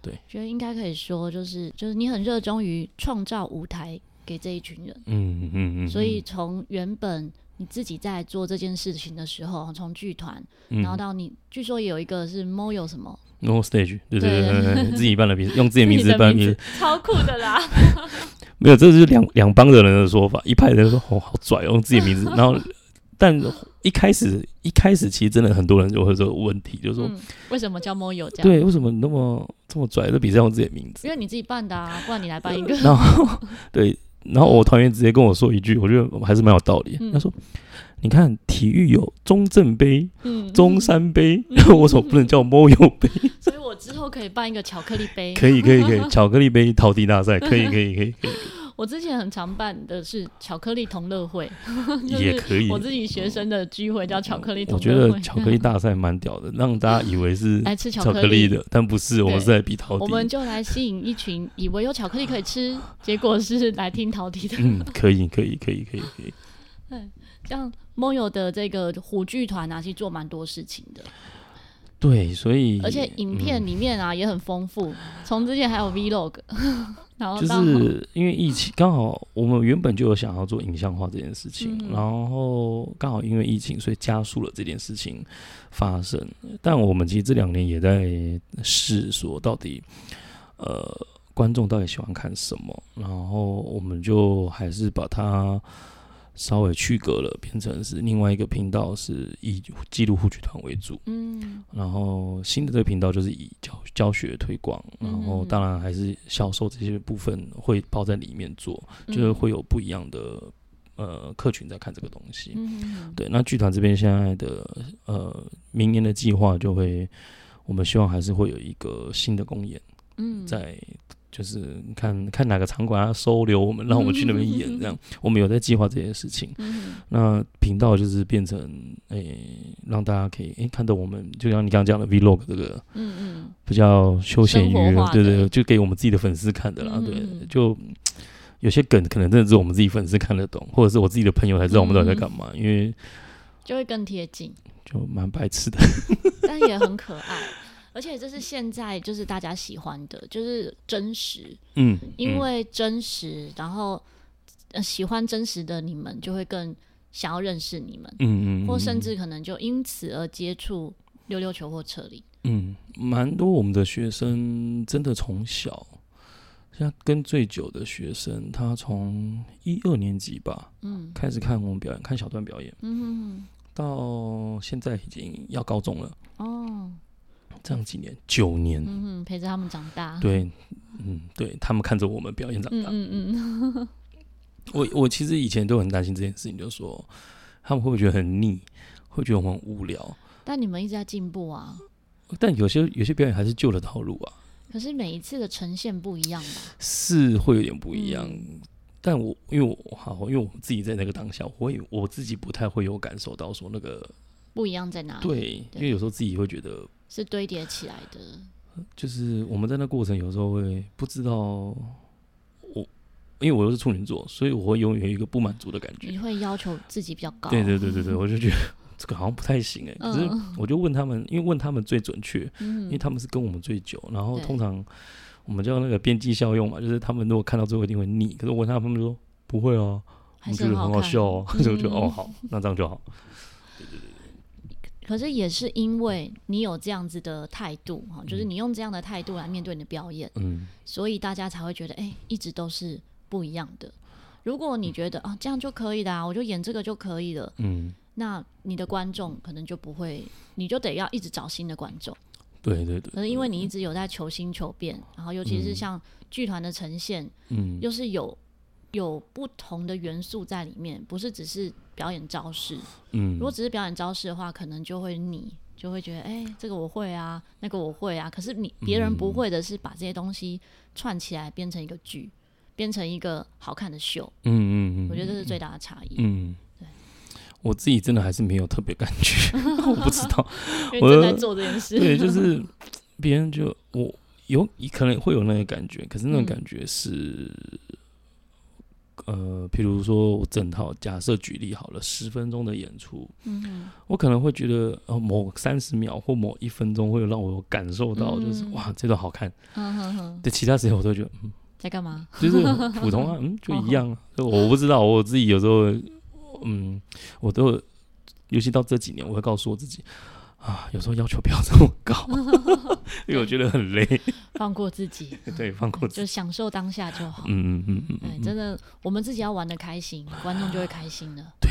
[SPEAKER 2] 对，
[SPEAKER 1] 觉得应该可以说，就是就是你很热衷于创造舞台给这一群人。嗯嗯嗯。所以从原本你自己在做这件事情的时候，从剧团，然后到你据说也有一个是 Moyo 什么
[SPEAKER 2] No Stage，对对对对，自己办的比赛，用自己的名字办的比赛，
[SPEAKER 1] 超酷的啦。
[SPEAKER 2] 没有，这是两两帮的人的说法，一派人说哦好拽，用自己的名字，然后。但一开始，一开始其实真的很多人就会说问题，就是说、嗯、
[SPEAKER 1] 为什么叫 Moyo 这样？
[SPEAKER 2] 对，为什么那么这么拽？这比赛用自己的名字？
[SPEAKER 1] 因为你自己办的啊，不然你来办一个。
[SPEAKER 2] 然后对，然后我团员直接跟我说一句，我觉得还是蛮有道理。嗯、他说：“你看体育有中正杯、嗯、中山杯，那为什么不能叫 Moyo 杯？”
[SPEAKER 1] 所以我之后可以办一个巧克力杯。
[SPEAKER 2] 可以，可以，可以，巧克力杯 陶笛大赛，可以，可以，可以，可以。
[SPEAKER 1] 我之前很常办的是巧克力同乐会，
[SPEAKER 2] 也可以。
[SPEAKER 1] 我自己学生的聚会叫巧克力同乐会。
[SPEAKER 2] 我觉得巧克力大赛蛮屌的，让大家以为是 来吃巧克力的，但不是，我们是在比陶笛。
[SPEAKER 1] 我们就来吸引一群以为有巧克力可以吃，结果是来听陶笛的。
[SPEAKER 2] 嗯，可以，可以，可以，可以，可以。
[SPEAKER 1] 对，像 Moyo 的这个虎剧团啊，其实做蛮多事情的。
[SPEAKER 2] 对，所以
[SPEAKER 1] 而且影片里面啊、嗯、也很丰富，从之前还有 Vlog，然后
[SPEAKER 2] 就是因为疫情刚好，我们原本就有想要做影像化这件事情，嗯、然后刚好因为疫情，所以加速了这件事情发生。但我们其实这两年也在试，说到底，呃，观众到底喜欢看什么，然后我们就还是把它。稍微区隔了，变成是另外一个频道，是以记录护剧团为主。嗯，然后新的这个频道就是以教教学推广，然后当然还是销售这些部分会包在里面做，嗯、就是会有不一样的呃客群在看这个东西。嗯，对。那剧团这边现在的呃明年的计划就会，我们希望还是会有一个新的公演。嗯，在。就是看看哪个场馆要收留我们，让我们去那边演，这样 我们有在计划这件事情。那频道就是变成诶、欸，让大家可以诶、欸、看到我们，就像你刚刚讲的 Vlog 这个，嗯嗯，比较休闲娱乐，对，对对，就给我们自己的粉丝看的啦。对，就有些梗可能真的是我们自己粉丝看得懂，或者是我自己的朋友才知道我们到底在干嘛，因为
[SPEAKER 1] 就会更贴近，
[SPEAKER 2] 就蛮白痴的，
[SPEAKER 1] 但也很可爱。而且这是现在就是大家喜欢的，就是真实，嗯，因为真实，然后喜欢真实的你们就会更想要认识你们，
[SPEAKER 2] 嗯嗯，
[SPEAKER 1] 或甚至可能就因此而接触溜溜球或扯铃。
[SPEAKER 2] 嗯，蛮多我们的学生真的从小，像跟最久的学生，他从一二年级吧，嗯，开始看我们表演，看小段表演，嗯哼哼，到现在已经要高中了，哦，这样几年，九年，
[SPEAKER 1] 嗯哼，陪着他们长大，
[SPEAKER 2] 对，嗯，对他们看着我们表演长大，嗯嗯嗯，我我其实以前都很担心这件事情，就是说他们会不会觉得很腻，会觉得我们很无聊，
[SPEAKER 1] 但你们一直在进步啊。
[SPEAKER 2] 但有些有些表演还是旧的套路啊。
[SPEAKER 1] 可是每一次的呈现不一样吧？
[SPEAKER 2] 是会有点不一样。嗯、但我因为我好，因为我自己在那个当下，我也我自己不太会有感受到说那个
[SPEAKER 1] 不一样在哪里。
[SPEAKER 2] 对，对因为有时候自己会觉得
[SPEAKER 1] 是堆叠起来的。
[SPEAKER 2] 就是我们在那过程有时候会不知道我，因为我又是处女座，所以我会永远有一个不满足的感觉。
[SPEAKER 1] 你会要求自己比较高？
[SPEAKER 2] 对对对对对，我就觉得。这个好像不太行哎，可是我就问他们，因为问他们最准确，因为他们是跟我们最久，然后通常我们叫那个边际效用嘛，就是他们如果看到最后一定会腻，可是我问他们，他们说不会哦，我们觉得很好笑哦，所以我就哦好，那这样就好。
[SPEAKER 1] 可是也是因为你有这样子的态度哈，就是你用这样的态度来面对你的表演，嗯，所以大家才会觉得哎，一直都是不一样的。如果你觉得啊这样就可以的，啊我就演这个就可以了，嗯。那你的观众可能就不会，你就得要一直找新的观众。
[SPEAKER 2] 对对对。
[SPEAKER 1] 可是因为你一直有在求新求变，然后尤其是像剧团的呈现，嗯，又是有有不同的元素在里面，不是只是表演招式。嗯。如果只是表演招式的话，可能就会腻，就会觉得哎、欸，这个我会啊，那个我会啊。可是你别人不会的是把这些东西串起来变成一个剧，变成一个好看的秀。嗯嗯嗯。我觉得这是最大的差异。嗯。
[SPEAKER 2] 我自己真的还是没有特别感觉，我不知道。
[SPEAKER 1] 我 正在做这件事。
[SPEAKER 2] 对，就是别人就我有可能会有那个感觉，可是那种感觉是，嗯、呃，譬如说我整套假设举例好了，十分钟的演出，嗯，我可能会觉得呃某三十秒或某一分钟会有让我感受到，就是、嗯、哇这段好看，嗯哼哼。对，其他时间我都觉得嗯
[SPEAKER 1] 在干嘛？
[SPEAKER 2] 就是 普通啊，嗯，就一样。就、我不知道，我自己有时候。嗯，我都，尤其到这几年，我会告诉我自己啊，有时候要求不要这么高，因为我觉得很累。
[SPEAKER 1] 放过自己，
[SPEAKER 2] 对，放过自己，
[SPEAKER 1] 就享受当下就好。
[SPEAKER 2] 嗯嗯嗯嗯，
[SPEAKER 1] 对，真的，我们自己要玩的开心，观众就会开心的。
[SPEAKER 2] 对，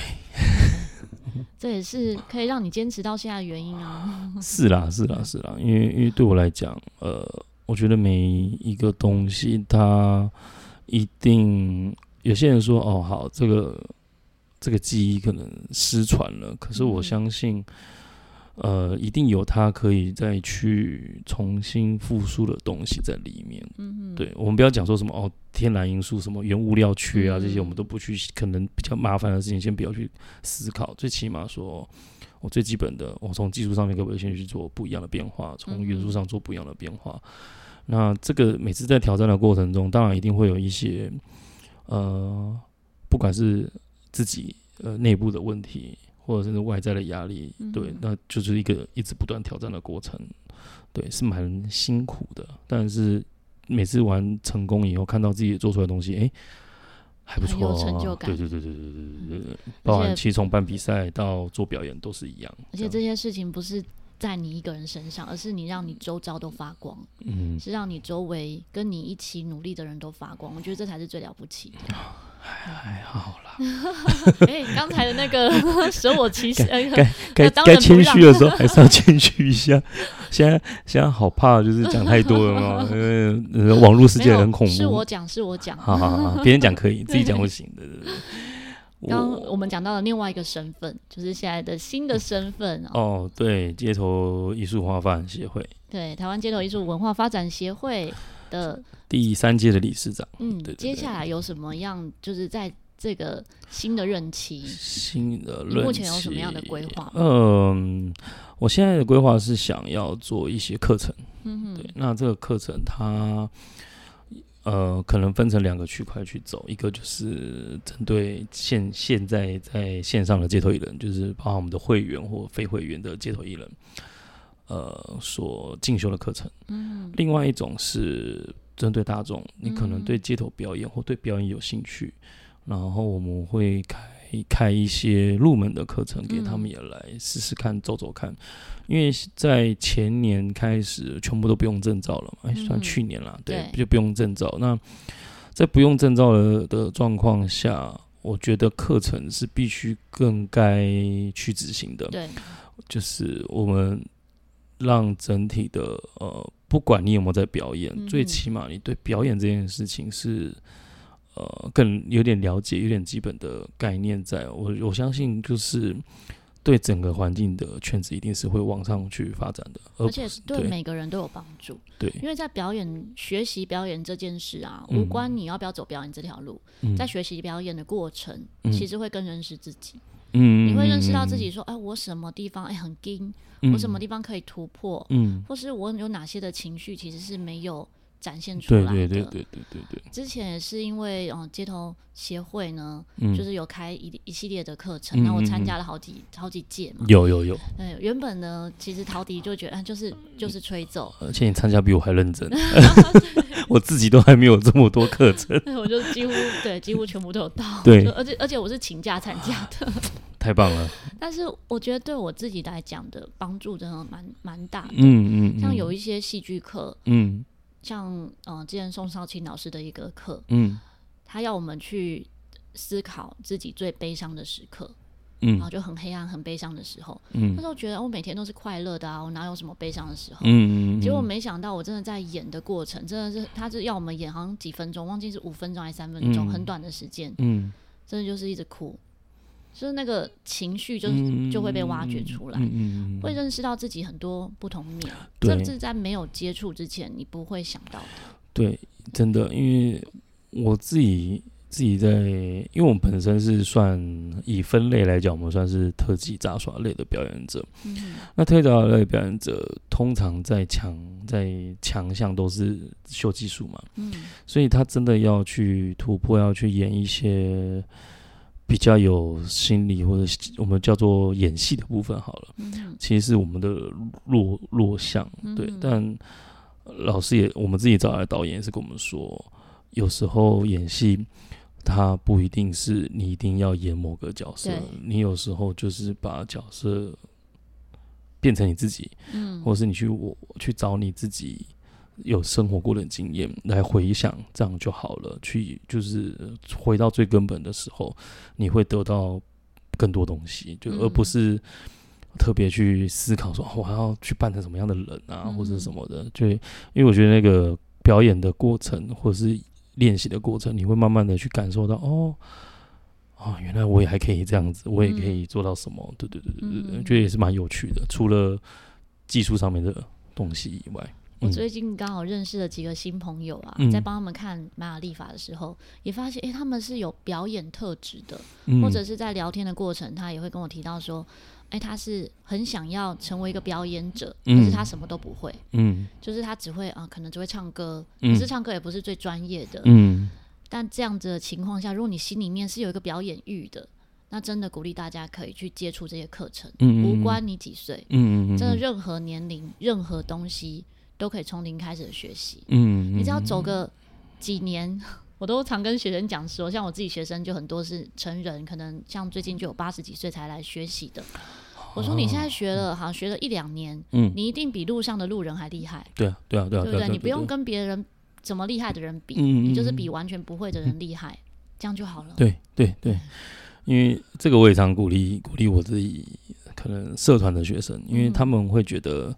[SPEAKER 1] 这也是可以让你坚持到现在的原因啊。
[SPEAKER 2] 是啦，是啦，是啦，因为因为对我来讲，呃，我觉得每一个东西，它一定有些人说，哦，好，这个。这个记忆可能失传了，可是我相信，嗯、呃，一定有它可以再去重新复苏的东西在里面。对，我们不要讲说什么哦，天然因素、什么原物料缺啊，嗯、这些我们都不去，可能比较麻烦的事情，先不要去思考。最起码说，我最基本的，我从技术上面可不可以先去做不一样的变化，从元素上做不一样的变化。嗯、那这个每次在挑战的过程中，当然一定会有一些，呃，不管是自己呃内部的问题，或者是外在的压力，嗯、对，那就是一个一直不断挑战的过程，对，是蛮辛苦的。但是每次玩成功以后，看到自己做出来的东西，哎、欸，还不错，
[SPEAKER 1] 有成就感。
[SPEAKER 2] 对对对对对对对对，包含其实从办比赛到做表演都是一样。
[SPEAKER 1] 而且这些事情不是在你一个人身上，而是你让你周遭都发光，嗯，是让你周围跟你一起努力的人都发光。我觉得这才是最了不起的。
[SPEAKER 2] 还还好啦。
[SPEAKER 1] 哎，刚才的那个 舍我其谁，
[SPEAKER 2] 该 该该谦虚的时候还是要谦虚一下。现在现在好怕，就是讲太多了嘛，因为网络世界很恐怖。
[SPEAKER 1] 是我讲，是我讲。
[SPEAKER 2] 好好好，别人讲可以，自己讲不行的。
[SPEAKER 1] 刚我们讲到了另外一个身份，就是现在的新的身份
[SPEAKER 2] 哦。对，街头艺术文化发展协会。
[SPEAKER 1] 对，台湾街头艺术文化发展协会的。
[SPEAKER 2] 第三届的理事长，
[SPEAKER 1] 嗯，对，接下来有什么样？就是在这个新的任期，
[SPEAKER 2] 新的任期，
[SPEAKER 1] 目前有什么样的规划？
[SPEAKER 2] 嗯，我现在的规划是想要做一些课程，嗯哼，对，那这个课程它，呃，可能分成两个区块去走，一个就是针对现现在在线上的街头艺人，就是包含我们的会员或非会员的街头艺人，呃，所进修的课程，嗯，另外一种是。针对大众，你可能对街头表演或对表演有兴趣，嗯、然后我们会开会开一些入门的课程给他们也来试试看，走走看。因为在前年开始全部都不用证照了嘛，哎，算去年啦，对，就不用证照。那在不用证照的的状况下，我觉得课程是必须更该去执行的。
[SPEAKER 1] 对，
[SPEAKER 2] 就是我们让整体的呃，不管你有没有在表演，嗯、最起码你对表演这件事情是呃更有点了解，有点基本的概念在。我我相信就是。对整个环境的圈子一定是会往上去发展的，
[SPEAKER 1] 而且对每个人都有帮助。
[SPEAKER 2] 对，
[SPEAKER 1] 因为在表演学习表演这件事啊，无关你要不要走表演这条路，嗯、在学习表演的过程，嗯、其实会更认识自己。嗯，你会认识到自己说，哎，我什么地方哎很硬，我什么地方可以突破，嗯，或是我有哪些的情绪其实是没有。展现出来的，对对对对对对对。之前也是因为，嗯，街头协会呢，嗯、就是有开一一系列的课程，那、嗯、我参加了好几好几届嘛。
[SPEAKER 2] 有有有。
[SPEAKER 1] 对，原本呢，其实陶笛就觉得，就是就是吹奏。
[SPEAKER 2] 而且你参加比我还认真，我自己都还没有这么多课程。
[SPEAKER 1] 对我就几乎对，几乎全部都有到。
[SPEAKER 2] 对，
[SPEAKER 1] 而且而且我是请假参加的。
[SPEAKER 2] 太棒了。
[SPEAKER 1] 但是我觉得对我自己来讲的帮助真的蛮蛮大的。嗯
[SPEAKER 2] 嗯。嗯
[SPEAKER 1] 像有一些戏剧课，
[SPEAKER 2] 嗯。
[SPEAKER 1] 像嗯，之前宋少卿老师的一个课，
[SPEAKER 2] 嗯，
[SPEAKER 1] 他要我们去思考自己最悲伤的时刻，
[SPEAKER 2] 嗯，
[SPEAKER 1] 然后就很黑暗、很悲伤的时候，
[SPEAKER 2] 嗯，
[SPEAKER 1] 那时候觉得我每天都是快乐的啊，我哪有什么悲伤的时候？
[SPEAKER 2] 嗯，嗯，
[SPEAKER 1] 结果没想到我真的在演的过程，真的是他是要我们演好像几分钟，忘记是五分钟还是三分钟，嗯，很短的时间，
[SPEAKER 2] 嗯，
[SPEAKER 1] 真的就是一直哭。就是那个情绪，就是就会被挖掘出来，嗯会认识到自己很多不同面，这是在没有接触之前你不会想到的。
[SPEAKER 2] 对，真的，因为我自己自己在，因为我们本身是算以分类来讲，我们算是特技杂耍类的表演者。
[SPEAKER 1] 嗯、
[SPEAKER 2] 那特技杂耍类表演者通常在强在强项都是秀技术嘛，
[SPEAKER 1] 嗯、
[SPEAKER 2] 所以他真的要去突破，要去演一些。比较有心理或者我们叫做演戏的部分好了，
[SPEAKER 1] 嗯、
[SPEAKER 2] 其实是我们的弱弱项，对。
[SPEAKER 1] 嗯、
[SPEAKER 2] 但老师也，我们自己找来的导演也是跟我们说，有时候演戏，它不一定是你一定要演某个角色，你有时候就是把角色变成你自己，
[SPEAKER 1] 嗯，
[SPEAKER 2] 或是你去我去找你自己。有生活过的经验来回想，这样就好了。去就是回到最根本的时候，你会得到更多东西，就而不是特别去思考说我还要去扮成什么样的人啊，或者什么的。就因为我觉得那个表演的过程或者是练习的过程，你会慢慢的去感受到哦，哦，原来我也还可以这样子，我也可以做到什么。对对对对对，我觉得也是蛮有趣的。除了技术上面的东西以外。
[SPEAKER 1] 我最近刚好认识了几个新朋友啊，
[SPEAKER 2] 嗯、
[SPEAKER 1] 在帮他们看玛雅历法的时候，也发现，诶、欸，他们是有表演特质的，
[SPEAKER 2] 嗯、
[SPEAKER 1] 或者是在聊天的过程，他也会跟我提到说，诶、欸，他是很想要成为一个表演者，可是他什么都不会，
[SPEAKER 2] 嗯，
[SPEAKER 1] 就是他只会啊、呃，可能只会唱歌，
[SPEAKER 2] 嗯、
[SPEAKER 1] 可是唱歌也不是最专业的，
[SPEAKER 2] 嗯，
[SPEAKER 1] 但这样子的情况下，如果你心里面是有一个表演欲的，那真的鼓励大家可以去接触这些课程，
[SPEAKER 2] 嗯、
[SPEAKER 1] 无关你几岁，
[SPEAKER 2] 嗯，
[SPEAKER 1] 真的任何年龄，任何东西。都可以从零开始的学习，
[SPEAKER 2] 嗯，
[SPEAKER 1] 你只要走个几年，我都常跟学生讲说，像我自己学生就很多是成人，可能像最近就有八十几岁才来学习的。我说你现在学了，好像学了一两年，嗯，你一定比路上的路人还厉害。
[SPEAKER 2] 对啊，对啊，对啊，
[SPEAKER 1] 对不对？你不用跟别人怎么厉害的人比，你就是比完全不会的人厉害，这样就好了。
[SPEAKER 2] 对对对，因为这个我也常鼓励鼓励我自己，可能社团的学生，因为他们会觉得。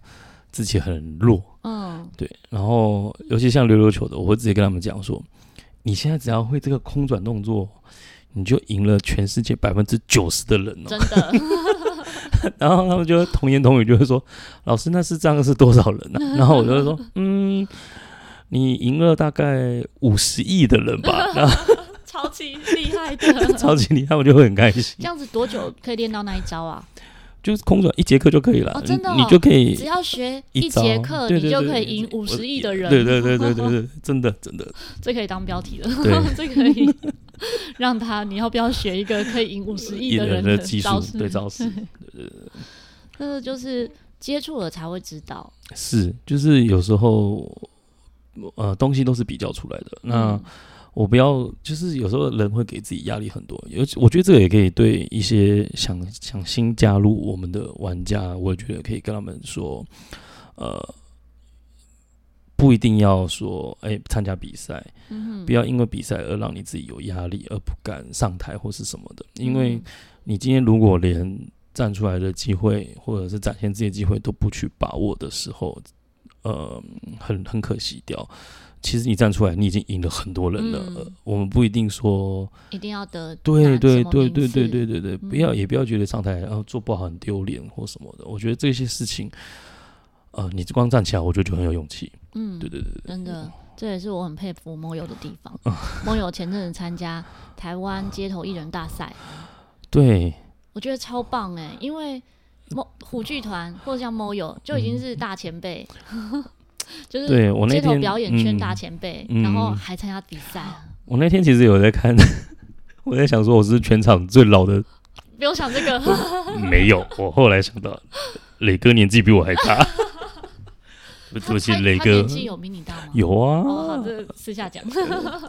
[SPEAKER 2] 自己很弱，
[SPEAKER 1] 嗯，
[SPEAKER 2] 对，然后尤其像溜溜球的，我会直接跟他们讲说，你现在只要会这个空转动作，你就赢了全世界百分之九十的人哦，
[SPEAKER 1] 真的。
[SPEAKER 2] 然后他们就童言童语就会说，老师那是这样是多少人呢？啊？然后我就会说，嗯，你赢了大概五十亿的人吧，然 后
[SPEAKER 1] 超级厉害的，
[SPEAKER 2] 超级厉害，我就会很开心。
[SPEAKER 1] 这样子多久可以练到那一招啊？
[SPEAKER 2] 就是空转一节课就可以了，
[SPEAKER 1] 哦，真的，
[SPEAKER 2] 你就可以
[SPEAKER 1] 只要学一节课，你就可以赢五十亿的人。
[SPEAKER 2] 对对对对对对，真的真的，
[SPEAKER 1] 这可以当标题了。这可以让他，你要不要学一个可以赢五十亿的人的
[SPEAKER 2] 技术？对招式，对对对。
[SPEAKER 1] 这个就是接触了才会知道。
[SPEAKER 2] 是，就是有时候呃东西都是比较出来的。那我不要，就是有时候人会给自己压力很多，尤其我觉得这个也可以对一些想想新加入我们的玩家，我也觉得可以跟他们说，呃，不一定要说哎参加比赛，不要因为比赛而让你自己有压力而不敢上台或是什么的，因为你今天如果连站出来的机会或者是展现自己的机会都不去把握的时候，呃，很很可惜掉。其实你站出来，你已经赢了很多人了。嗯、我们不一定说
[SPEAKER 1] 一定要得
[SPEAKER 2] 对对对对对对对对，不要也不要觉得上台然后做不好很丢脸或什么的。我觉得这些事情，呃，你光站起来，我就觉得很有勇气。嗯，对对对对，
[SPEAKER 1] 真的，这也是我很佩服 Moyo 的地方。Moyo 前阵子参加台湾街头艺人大赛，
[SPEAKER 2] 对，
[SPEAKER 1] 我觉得超棒哎，因为虎剧团或者像 Moyo 就已经是大前辈。嗯 就是对我那天表演圈大前辈，然后还参加比赛。
[SPEAKER 2] 我那天其实有在看，我在想说我是全场最老的。
[SPEAKER 1] 不用想这个，
[SPEAKER 2] 没有。我后来想到，磊哥年纪比我还大。对不起，磊哥
[SPEAKER 1] 年纪有比你大吗？
[SPEAKER 2] 有啊。
[SPEAKER 1] 好，这私下讲。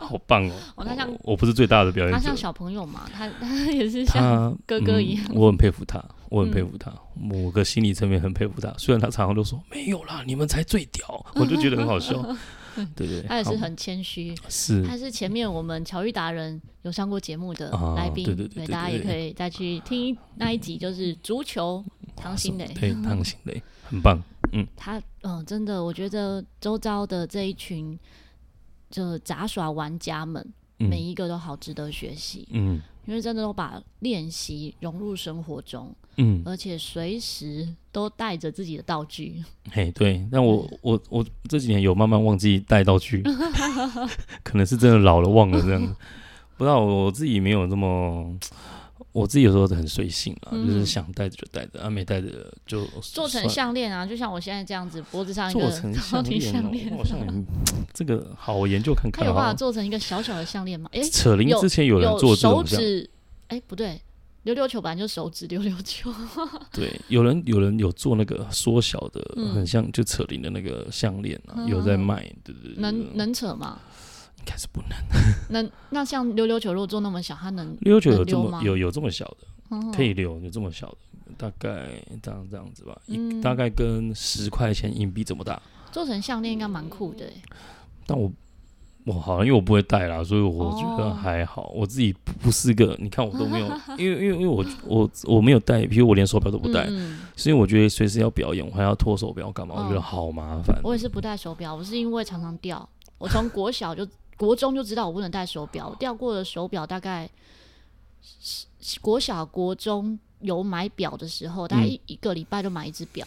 [SPEAKER 2] 好棒哦！
[SPEAKER 1] 我他像
[SPEAKER 2] 我不是最大的表演者，
[SPEAKER 1] 他像小朋友嘛，他他也是像哥哥一样。
[SPEAKER 2] 我很佩服他。我很佩服他，某个心理层面很佩服他。虽然他常常都说没有啦，你们才最屌，我就觉得很好笑。对对，
[SPEAKER 1] 他也是很谦虚。是，他是前面我们巧遇达人有上过节目的来宾。对对对，大家也可以再去听那一集，就是足球唐心磊。
[SPEAKER 2] 对，唐心磊很棒。嗯，
[SPEAKER 1] 他嗯，真的，我觉得周遭的这一群就杂耍玩家们，每一个都好值得学习。嗯。因为真的都把练习融入生活中，嗯，而且随时都带着自己的道具。
[SPEAKER 2] 嘿，对，但我我我这几年有慢慢忘记带道具，可能是真的老了忘了这样，不知道我自己没有这么。我自己有时候很随性啊，嗯、就是想戴着就戴着，啊没戴着就
[SPEAKER 1] 做成项链啊，就像我现在这样子，脖子上一个 超级项链。
[SPEAKER 2] 这个好，我研究看看。
[SPEAKER 1] 它有办法做成一个小小的项链吗？哎、欸，
[SPEAKER 2] 扯铃之前有人做这种
[SPEAKER 1] 手指，哎、欸，不对，溜溜球本来就手指溜溜球。
[SPEAKER 2] 对，有人有人有做那个缩小的，嗯、很像就扯铃的那个项链啊，嗯、有在卖，对对对，
[SPEAKER 1] 能能扯吗？
[SPEAKER 2] 应该是不能。
[SPEAKER 1] 那那像溜溜球，如果做那么小，它能
[SPEAKER 2] 溜溜球有这么有有这么小的，可以溜，有这么小的，大概这样这样子吧，一大概跟十块钱硬币这么大。
[SPEAKER 1] 做成项链应该蛮酷的。
[SPEAKER 2] 但我我好像因为我不会戴啦，所以我觉得还好。我自己不是个，你看我都没有，因为因为因为我我我没有戴，比如我连手表都不戴，是因为我觉得随时要表演，我还要脱手表干嘛？我觉得好麻烦。
[SPEAKER 1] 我也是不戴手表，我是因为常常掉。我从国小就。国中就知道我不能戴手表，掉过的手表大概国小国中有买表的时候，大概一一个礼拜就买一只表，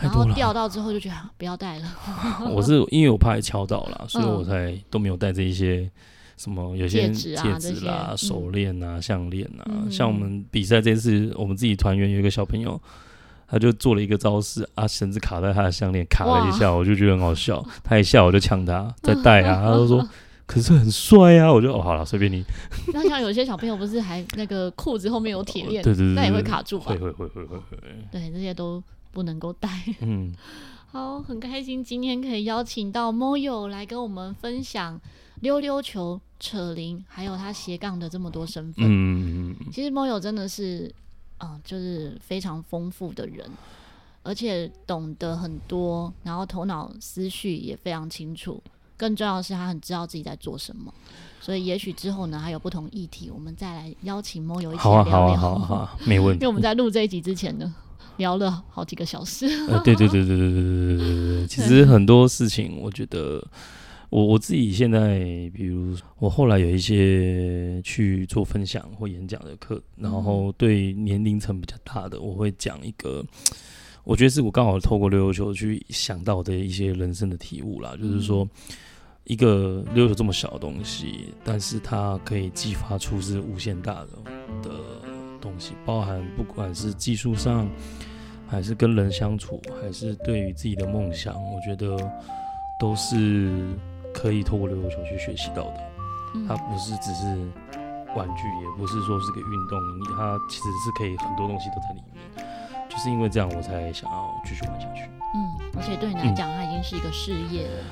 [SPEAKER 1] 然后掉到之后就觉得不要戴了。
[SPEAKER 2] 我是因为我怕敲到了，所以我才都没有戴这一些什么有些戒指啦、手链啊、项链啊。像我们比赛这次，我们自己团员有一个小朋友，他就做了一个招式啊，绳子卡在他的项链，卡了一下，我就觉得很好笑。他一下我就呛他，再戴啊，他就说。可是很帅啊！我就哦，好了，随便你。
[SPEAKER 1] 那像有些小朋友不是还那个裤子后面有铁链，对对对，那也会卡住吧？
[SPEAKER 2] 会会会会会会。
[SPEAKER 1] 对，这些都不能够戴。嗯，好，很开心今天可以邀请到 Moyo 来跟我们分享溜溜球、扯铃，还有他斜杠的这么多身份。嗯，其实 Moyo 真的是，嗯，就是非常丰富的人，而且懂得很多，然后头脑思绪也非常清楚。更重要的是，他很知道自己在做什么，所以也许之后呢，还有不同议题，我们再来邀请 Moyo 一起来聊聊。好啊，好啊，好啊，没问题。因为我们在录这一集之前呢，聊了好几个小时。
[SPEAKER 2] 呃，对对对对对对对对对。其实很多事情，我觉得我我自己现在，比如我后来有一些去做分享或演讲的课，然后对年龄层比较大的，我会讲一个。我觉得是我刚好透过溜溜球去想到的一些人生的体悟啦，就是说，一个溜溜球这么小的东西，但是它可以激发出是无限大的的东西，包含不管是技术上，还是跟人相处，还是对于自己的梦想，我觉得都是可以透过溜溜球去学习到的。它不是只是玩具，也不是说是个运动，它其实是可以很多东西都在里面。就是因为这样，我才想要继续玩下去。
[SPEAKER 1] 嗯，而且对你来讲，它已经是一个事业了。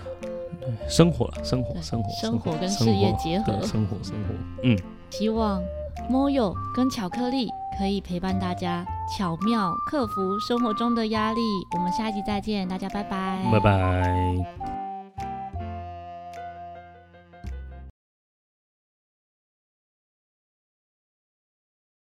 [SPEAKER 2] 对生活了，生活，生活，
[SPEAKER 1] 生活跟事业结合，
[SPEAKER 2] 生活，生活，嗯。
[SPEAKER 1] 希望 Moyo 跟巧克力可以陪伴大家巧妙克服生活中的压力。我们下一集再见，大家拜拜，
[SPEAKER 2] 拜拜。